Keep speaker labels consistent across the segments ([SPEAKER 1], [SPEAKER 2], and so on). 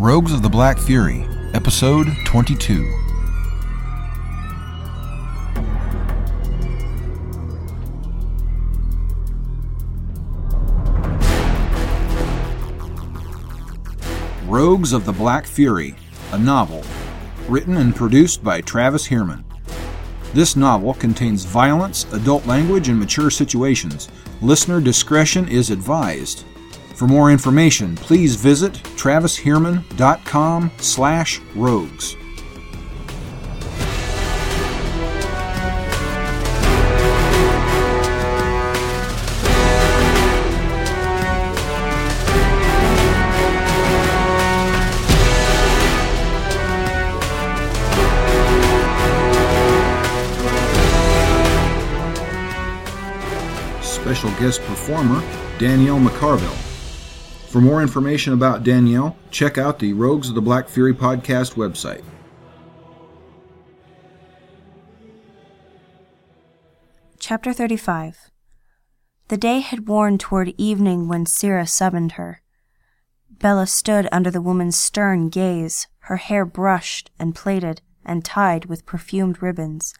[SPEAKER 1] Rogues of the Black Fury, Episode 22. Rogues of the Black Fury, a novel, written and produced by Travis Heermann. This novel contains violence, adult language, and mature situations. Listener discretion is advised. For more information, please visit travisheermann.com slash rogues. Special guest performer, Danielle McCarville. For more information about Danielle, check out the Rogues of the Black Fury podcast website.
[SPEAKER 2] Chapter 35 The day had worn toward evening when Syrah summoned her. Bella stood under the woman's stern gaze, her hair brushed and plaited and tied with perfumed ribbons.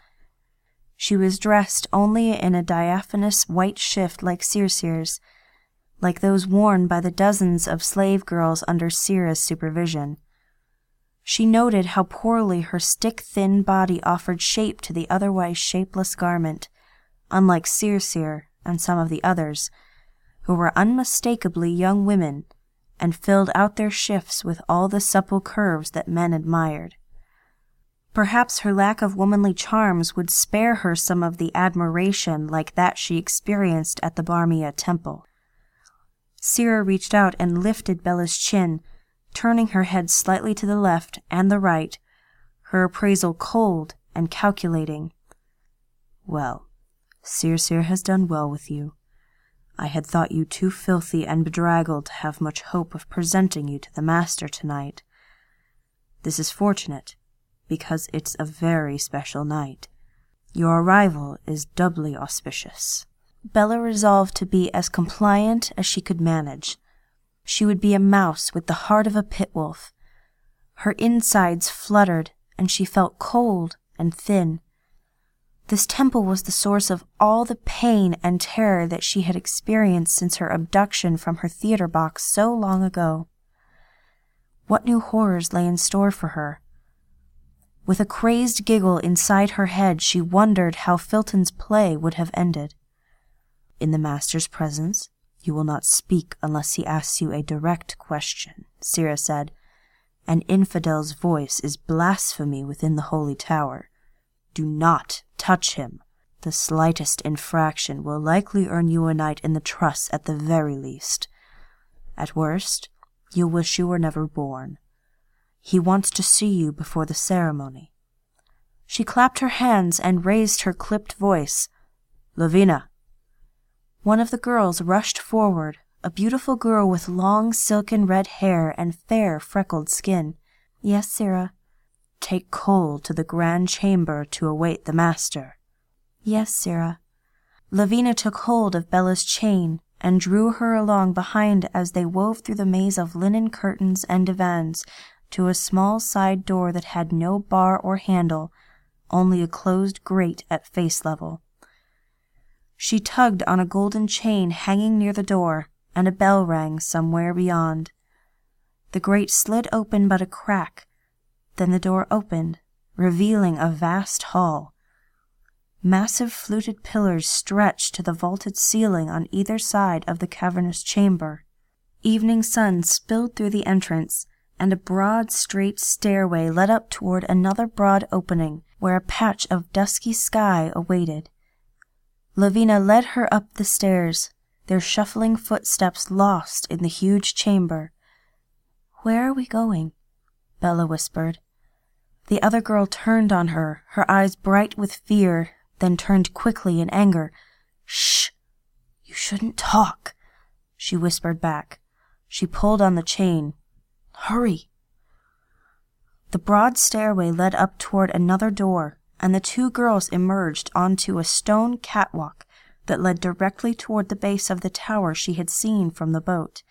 [SPEAKER 2] She was dressed only in a diaphanous white shift like Sircir's, like those worn by the dozens of slave girls under Syrah's supervision. She noted how poorly her stick thin body offered shape to the otherwise shapeless garment, unlike Sircir and some of the others, who were unmistakably young women and filled out their shifts with all the supple curves that men admired. Perhaps her lack of womanly charms would spare her some of the admiration like that she experienced at the Barmia temple. Syrah reached out and lifted Bella's chin, turning her head slightly to the left and the right, her appraisal cold and calculating. Well, Sircir has done well with you. I had thought you too filthy and bedraggled to have much hope of presenting you to the master tonight. This is fortunate, because it's a very special night. Your arrival is doubly auspicious. Bella resolved to be as compliant as she could manage. She would be a mouse with the heart of a pit wolf. Her insides fluttered, and she felt cold and thin. This temple was the source of all the pain and terror that she had experienced since her abduction from her theater box so long ago. What new horrors lay in store for her? With a crazed giggle inside her head, she wondered how Filton's play would have ended. In the master's presence, you will not speak unless he asks you a direct question, Syrah said. An infidel's voice is blasphemy within the holy tower. Do not touch him. The slightest infraction will likely earn you a night in the truss at the very least. At worst, you'll wish you were never born. He wants to see you before the ceremony. She clapped her hands and raised her clipped voice. Lavina, one of the girls rushed forward, a beautiful girl with long silken red hair and fair freckled skin. Yes, Syrah. Take Cole to the grand chamber to await the master. Yes, Syrah. Lavina took hold of Bella's chain and drew her along behind as they wove through the maze of linen curtains and divans to a small side door that had no bar or handle, only a closed grate at face level. She tugged on a golden chain hanging near the door, and a bell rang somewhere beyond. The grate slid open but a crack. Then the door opened, revealing a vast hall. Massive fluted pillars stretched to the vaulted ceiling on either side of the cavernous chamber. Evening sun spilled through the entrance, and a broad, straight stairway led up toward another broad opening where a patch of dusky sky awaited. Lavina led her up the stairs, their shuffling footsteps lost in the huge chamber. Where are we going? Bella whispered. The other girl turned on her, her eyes bright with fear, then turned quickly in anger. Shh! You shouldn't talk, she whispered back. She pulled on the chain. Hurry! The broad stairway led up toward another door, and the two girls emerged onto a stone catwalk that led directly toward the base of the tower she had seen from the boat.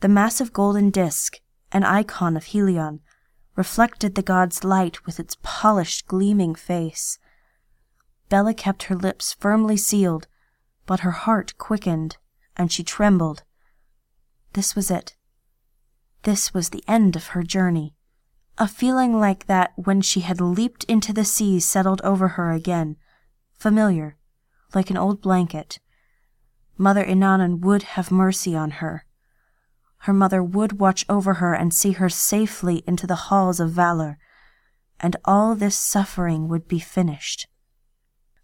[SPEAKER 2] The massive golden disk, an icon of Helion, reflected the god's light with its polished, gleaming face. Bella kept her lips firmly sealed, but her heart quickened, and she trembled. This was it. This was the end of her journey. A feeling like that when she had leaped into the sea settled over her again, familiar, like an old blanket. Mother Inanna would have mercy on her. Her mother would watch over her and see her safely into the halls of valor, and all this suffering would be finished.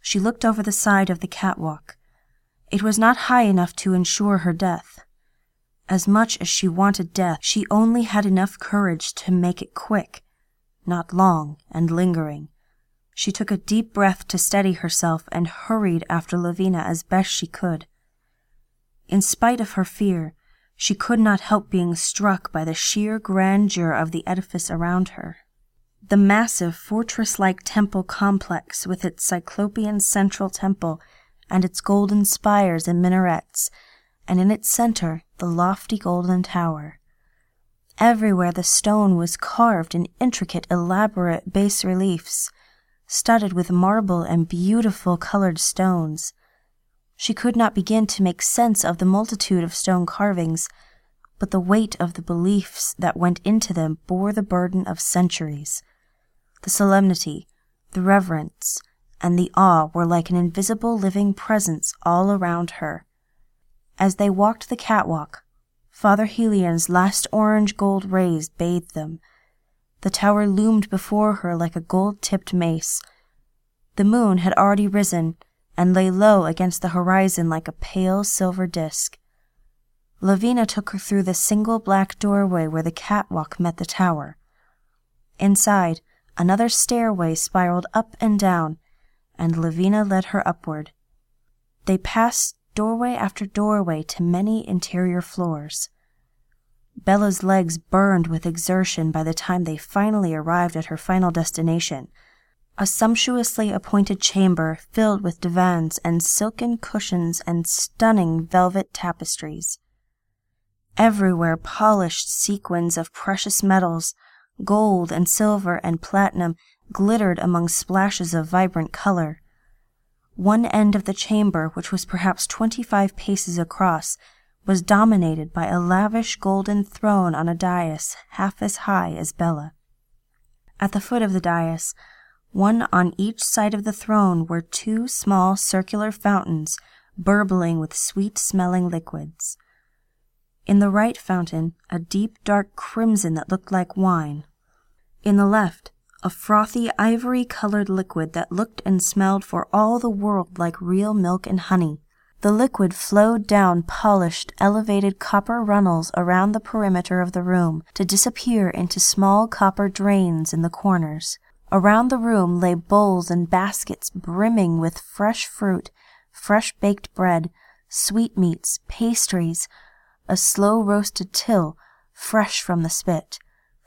[SPEAKER 2] She looked over the side of the catwalk. It was not high enough to ensure her death. As much as she wanted death, she only had enough courage to make it quick, not long and lingering. She took a deep breath to steady herself and hurried after Lavina as best she could. In spite of her fear, she could not help being struck by the sheer grandeur of the edifice around her. The massive fortress like temple complex, with its cyclopean central temple and its golden spires and minarets, and in its center the lofty golden tower. Everywhere the stone was carved in intricate, elaborate bas reliefs, studded with marble and beautiful colored stones. She could not begin to make sense of the multitude of stone carvings, but the weight of the beliefs that went into them bore the burden of centuries. The solemnity, the reverence, and the awe were like an invisible living presence all around her. As they walked the catwalk, Father Helion's last orange gold rays bathed them. The tower loomed before her like a gold tipped mace. The moon had already risen and lay low against the horizon like a pale silver disk. Lavina took her through the single black doorway where the catwalk met the tower. Inside, another stairway spiraled up and down, and Lavina led her upward. They passed doorway after doorway to many interior floors. Bella's legs burned with exertion by the time they finally arrived at her final destination – a sumptuously appointed chamber filled with divans and silken cushions and stunning velvet tapestries. Everywhere polished sequins of precious metals, gold and silver and platinum, glittered among splashes of vibrant color. One end of the chamber, which was perhaps twenty five paces across, was dominated by a lavish golden throne on a dais half as high as Bella. At the foot of the dais, one on each side of the throne were two small circular fountains burbling with sweet smelling liquids. In the right fountain, a deep dark crimson that looked like wine. In the left, a frothy ivory colored liquid that looked and smelled for all the world like real milk and honey. The liquid flowed down polished, elevated copper runnels around the perimeter of the room to disappear into small copper drains in the corners. Around the room lay bowls and baskets brimming with fresh fruit, fresh baked bread, sweetmeats, pastries, a slow roasted till, fresh from the spit,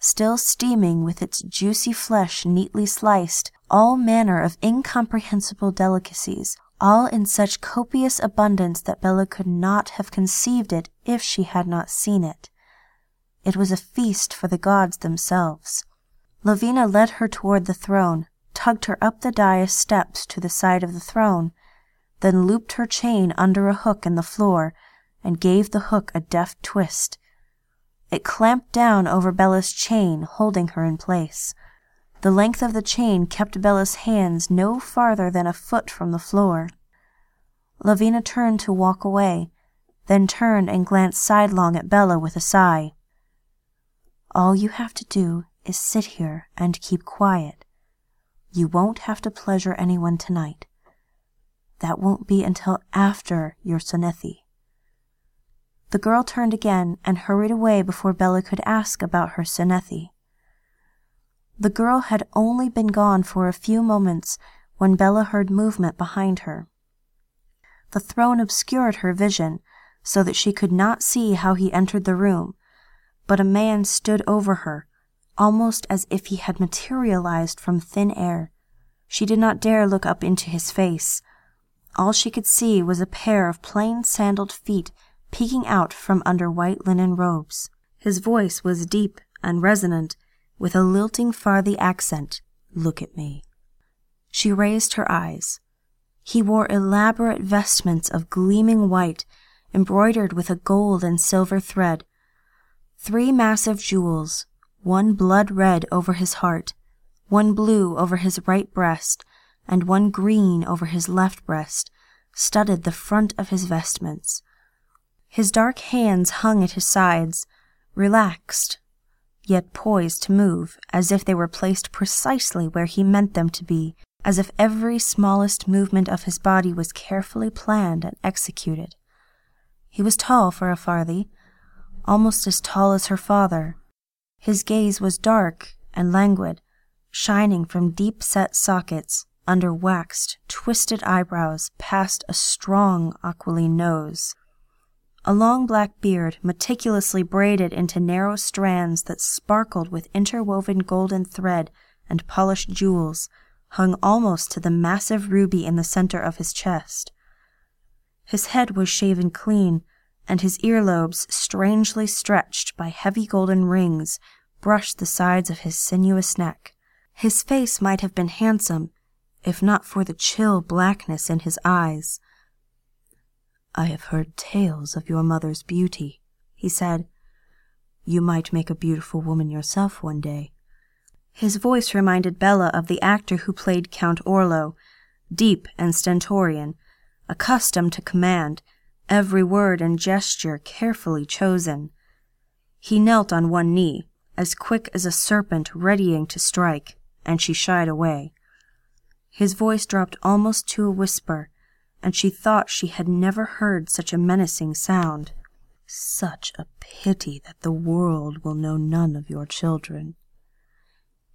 [SPEAKER 2] still steaming with its juicy flesh neatly sliced, all manner of incomprehensible delicacies, all in such copious abundance that Bella could not have conceived it if she had not seen it. It was a feast for the gods themselves. Lavina led her toward the throne, tugged her up the dais steps to the side of the throne, then looped her chain under a hook in the floor and gave the hook a deft twist. It clamped down over Bella's chain, holding her in place. The length of the chain kept Bella's hands no farther than a foot from the floor. Lavina turned to walk away, then turned and glanced sidelong at Bella with a sigh. All you have to do is sit here and keep quiet. You won't have to pleasure anyone tonight. That won't be until after your Sonethi. The girl turned again and hurried away before Bella could ask about her Sonethi. The girl had only been gone for a few moments when Bella heard movement behind her. The throne obscured her vision so that she could not see how he entered the room, but a man stood over her, almost as if he had materialized from thin air. She did not dare look up into his face. All she could see was a pair of plain sandaled feet peeking out from under white linen robes. His voice was deep and resonant, with a lilting Farthi accent. Look at me. She raised her eyes. He wore elaborate vestments of gleaming white, embroidered with a gold and silver thread. Three massive jewels, one blood red over his heart, one blue over his right breast, and one green over his left breast, studded the front of his vestments. His dark hands hung at his sides, relaxed, yet poised to move, as if they were placed precisely where he meant them to be, as if every smallest movement of his body was carefully planned and executed. He was tall for a Farthi, almost as tall as her father. His gaze was dark and languid, shining from deep set sockets under waxed, twisted eyebrows past a strong aquiline nose. A long black beard, meticulously braided into narrow strands that sparkled with interwoven golden thread and polished jewels, hung almost to the massive ruby in the center of his chest. His head was shaven clean, and his earlobes, strangely stretched by heavy golden rings, brushed the sides of his sinuous neck. His face might have been handsome, if not for the chill blackness in his eyes. I have heard tales of your mother's beauty, he said. You might make a beautiful woman yourself one day. His voice reminded Bella of the actor who played Count Orlo, deep and stentorian, accustomed to command, every word and gesture carefully chosen. He knelt on one knee, as quick as a serpent readying to strike, and she shied away. His voice dropped almost to a whisper, and she thought she had never heard such a menacing sound. Such a pity that the world will know none of your children.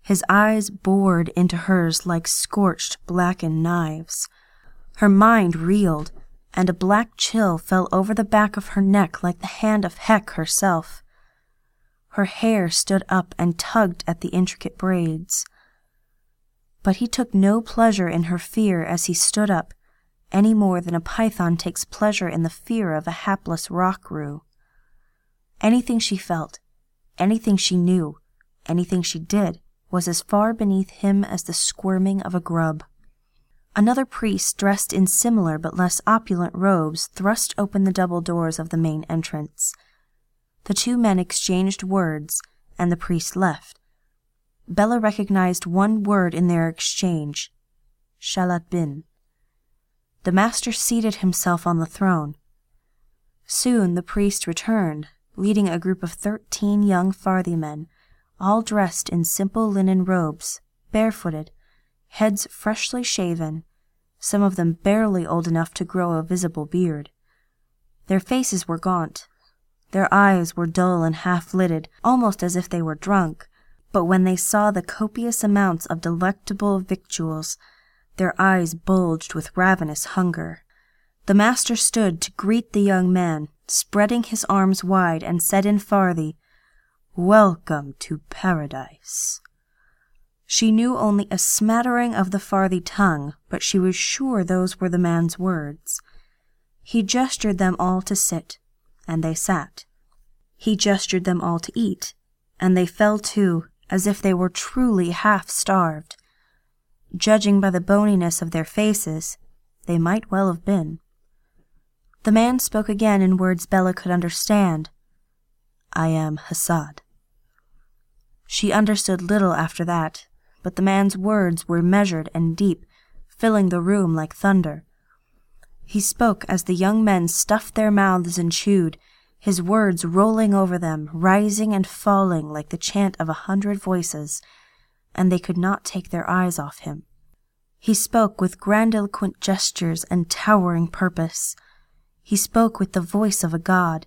[SPEAKER 2] His eyes bored into hers like scorched, blackened knives. Her mind reeled, and a black chill fell over the back of her neck like the hand of Hek herself. Her hair stood up and tugged at the intricate braids. But he took no pleasure in her fear as he stood up, any more than a python takes pleasure in the fear of a hapless rock ru. Anything she felt, anything she knew, anything she did, was as far beneath him as the squirming of a grub. Another priest dressed in similar but less opulent robes thrust open the double doors of the main entrance. The two men exchanged words, and the priest left. Bella recognized one word in their exchange Shalat bin. The master seated himself on the throne. Soon the priest returned, leading a group of thirteen young Farthi men all dressed in simple linen robes, barefooted, heads freshly shaven, some of them barely old enough to grow a visible beard. Their faces were gaunt. Their eyes were dull and half lidded, almost as if they were drunk, but when they saw the copious amounts of delectable victuals, their eyes bulged with ravenous hunger. The master stood to greet the young man, spreading his arms wide, and said in Farthi, Welcome to paradise. She knew only a smattering of the Farthi tongue, but she was sure those were the man's words. He gestured them all to sit, and they sat. He gestured them all to eat, and they fell to as if they were truly half starved. Judging by the boniness of their faces, they might well have been. The man spoke again in words Bella could understand. I am Hasad. She understood little after that, but the man's words were measured and deep, filling the room like thunder. He spoke as the young men stuffed their mouths and chewed, his words rolling over them, rising and falling like the chant of a hundred voices, and they could not take their eyes off him. He spoke with grandiloquent gestures and towering purpose. He spoke with the voice of a god.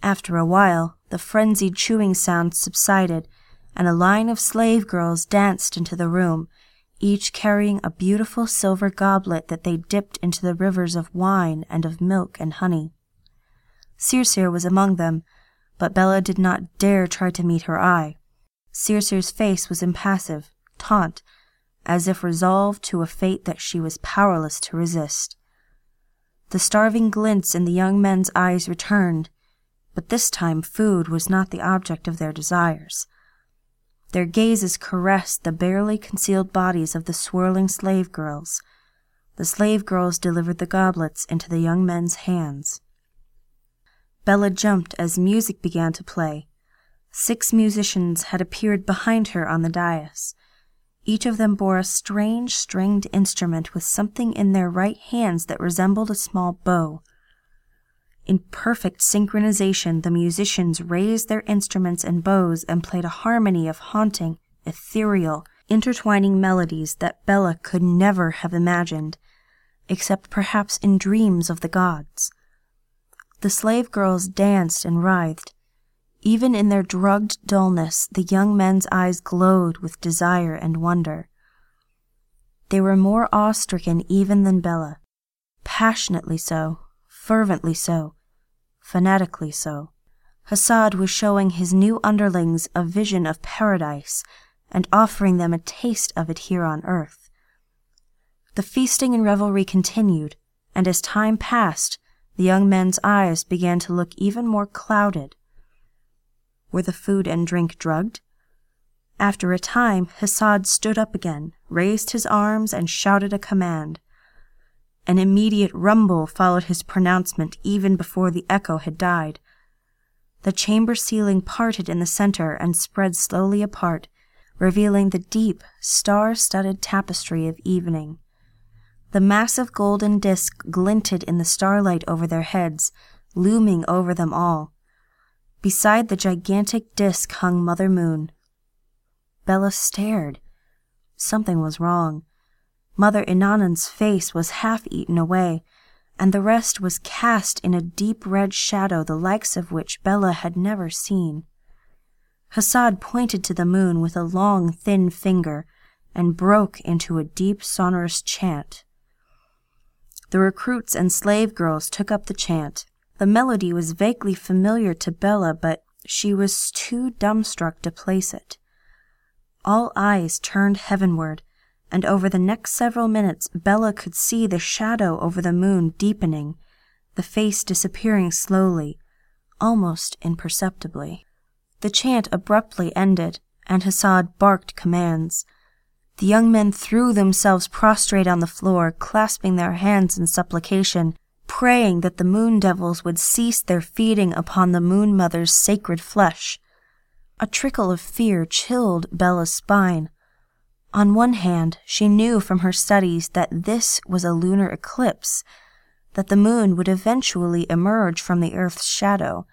[SPEAKER 2] After a while, the frenzied chewing sound subsided, and a line of slave girls danced into the room, each carrying a beautiful silver goblet that they dipped into the rivers of wine and of milk and honey. Sirsir was among them, but Bella did not dare try to meet her eye. Sirsir's face was impassive, taut, as if resolved to a fate that she was powerless to resist. The starving glints in the young men's eyes returned, but this time food was not the object of their desires. Their gazes caressed the barely concealed bodies of the swirling slave girls. The slave girls delivered the goblets into the young men's hands. Bella jumped as music began to play. Six musicians had appeared behind her on the dais. Each of them bore a strange stringed instrument with something in their right hands that resembled a small bow. In perfect synchronization, the musicians raised their instruments and bows and played a harmony of haunting, ethereal, intertwining melodies that Bella could never have imagined, except perhaps in dreams of the gods. The slave girls danced and writhed. Even in their drugged dullness, the young men's eyes glowed with desire and wonder. They were more awe-stricken even than Bella, passionately so, fervently so, fanatically so. Hassad was showing his new underlings a vision of paradise and offering them a taste of it here on earth. The feasting and revelry continued, and as time passed, the young men's eyes began to look even more clouded. Were the food and drink drugged? After a time, Hassad stood up again, raised his arms, and shouted a command. An immediate rumble followed his pronouncement even before the echo had died. The chamber ceiling parted in the center and spread slowly apart, revealing the deep, star studded tapestry of evening. The massive golden disk glinted in the starlight over their heads, looming over them all. Beside the gigantic disk hung Mother Moon. Bella stared. Something was wrong. Mother Inanna's face was half eaten away, and the rest was cast in a deep red shadow the likes of which Bella had never seen. Hassad pointed to the moon with a long, thin finger and broke into a deep, sonorous chant. The recruits and slave girls took up the chant. The melody was vaguely familiar to Bella, but she was too dumbstruck to place it. All eyes turned heavenward, and over the next several minutes Bella could see the shadow over the moon deepening, the face disappearing slowly, almost imperceptibly. The chant abruptly ended, and Hassad barked commands. The young men threw themselves prostrate on the floor, clasping their hands in supplication, praying that the moon devils would cease their feeding upon the moon mother's sacred flesh. A trickle of fear chilled Bella's spine. On one hand, she knew from her studies that this was a lunar eclipse, that the moon would eventually emerge from the earth's shadow.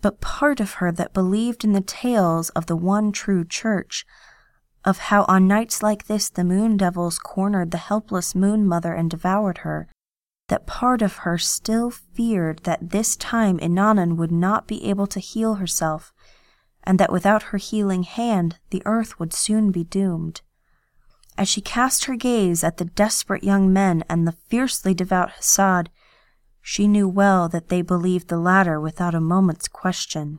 [SPEAKER 2] But part of her that believed in the tales of the one true church, of how on nights like this the moon devils cornered the helpless moon mother and devoured her, that part of her still feared that this time Inanna would not be able to heal herself and that without her healing hand the earth would soon be doomed. As she cast her gaze at the desperate young men and the fiercely devout Hassad, she knew well that they believed the latter without a moment's question.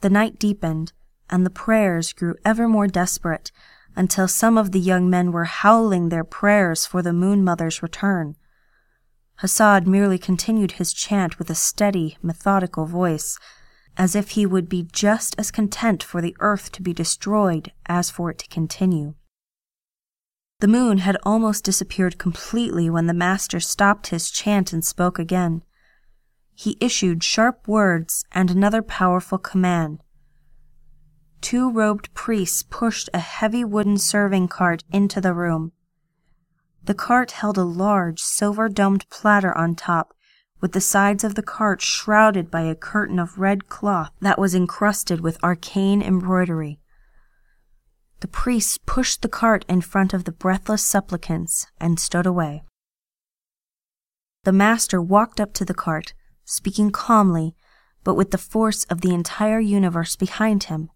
[SPEAKER 2] The night deepened, and the prayers grew ever more desperate until some of the young men were howling their prayers for the Moon Mother's return. Hassad merely continued his chant with a steady, methodical voice, as if he would be just as content for the earth to be destroyed as for it to continue. The moon had almost disappeared completely when the master stopped his chant and spoke again. He issued sharp words and another powerful command. Two robed priests pushed a heavy wooden serving cart into the room. The cart held a large silver domed platter on top with the sides of the cart shrouded by a curtain of red cloth that was encrusted with arcane embroidery. The priests pushed the cart in front of the breathless supplicants and stood away. The master walked up to the cart, speaking calmly, but with the force of the entire universe behind him.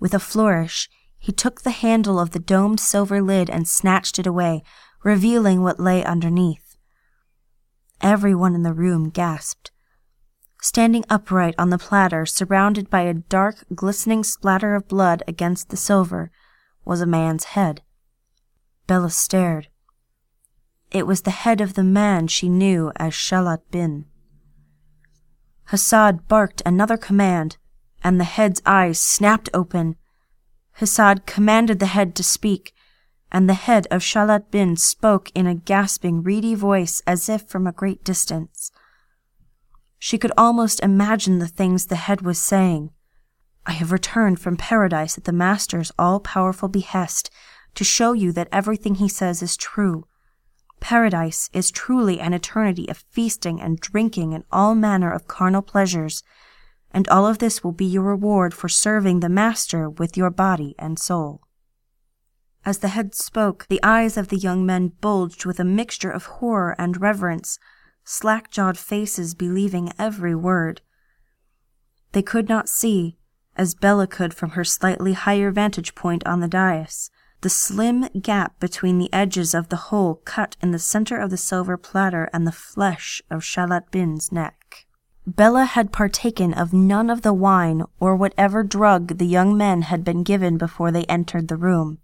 [SPEAKER 2] With a flourish, he took the handle of the domed silver lid and snatched it away, revealing what lay underneath. Everyone in the room gasped. Standing upright on the platter, surrounded by a dark, glistening splatter of blood against the silver, was a man's head. Bella stared. It was the head of the man she knew as Shalat bin. Hasad barked another command, and the head's eyes snapped open. Hasad commanded the head to speak, and the head of Shalat bin spoke in a gasping, reedy voice as if from a great distance. She could almost imagine the things the head was saying. I have returned from paradise at the Master's all powerful behest to show you that everything he says is true. Paradise is truly an eternity of feasting and drinking and all manner of carnal pleasures, and all of this will be your reward for serving the Master with your body and soul. As the head spoke, the eyes of the young men bulged with a mixture of horror and reverence, slack jawed faces believing every word. They could not see, as Bella could from her slightly higher vantage point on the dais, the slim gap between the edges of the hole cut in the center of the silver platter and the flesh of Shalat bin's neck. Bella had partaken of none of the wine or whatever drug the young men had been given before they entered the room.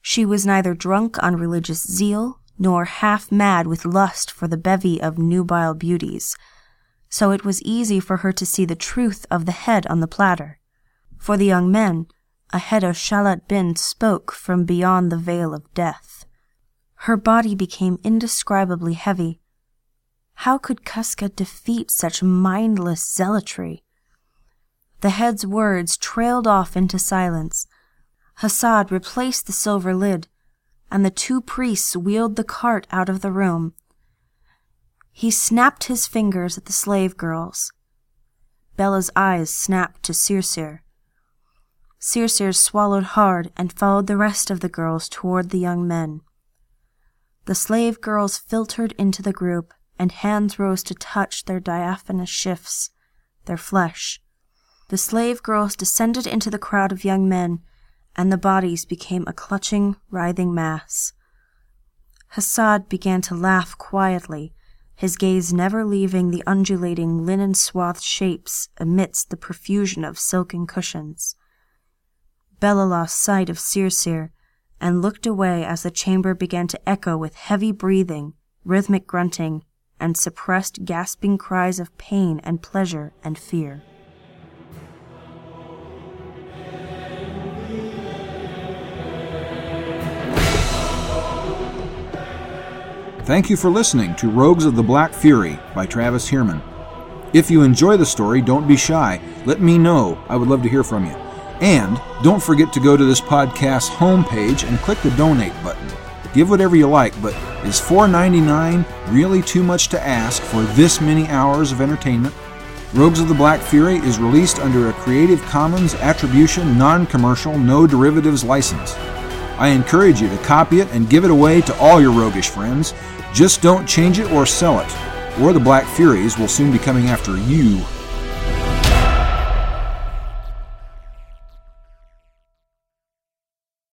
[SPEAKER 2] She was neither drunk on religious zeal nor half mad with lust for the bevy of nubile beauties, so it was easy for her to see the truth of the head on the platter. For the young men, a head of Shalat bin spoke from beyond the veil of death. Her body became indescribably heavy. How could Casca defeat such mindless zealotry? The head's words trailed off into silence. Hasad replaced the silver lid, and the two priests wheeled the cart out of the room. He snapped his fingers at the slave girls. Bella's eyes snapped to Sirsir. Sirsir swallowed hard and followed the rest of the girls toward the young men. The slave girls filtered into the group, and hands rose to touch their diaphanous shifts, their flesh. The slave girls descended into the crowd of young men, and the bodies became a clutching, writhing mass. Hasad began to laugh quietly, his gaze never leaving the undulating linen swathed shapes amidst the profusion of silken cushions. Bella lost sight of Sirsir and looked away as the chamber began to echo with heavy breathing, rhythmic grunting, and suppressed gasping cries of pain and pleasure and fear.
[SPEAKER 1] Thank you for listening to Rogues of the Black Fury by Travis Heermann. If you enjoy the story, don't be shy. Let me know. I would love to hear from you. And don't forget to go to this podcast's homepage and click the donate button. Give whatever you like, but is $4.99 really too much to ask for this many hours of entertainment? Rogues of the Black Fury is released under a Creative Commons Attribution Non Commercial No Derivatives license. I encourage you to copy it and give it away to all your roguish friends. Just don't change it or sell it, or the Black Furies will soon be coming after you.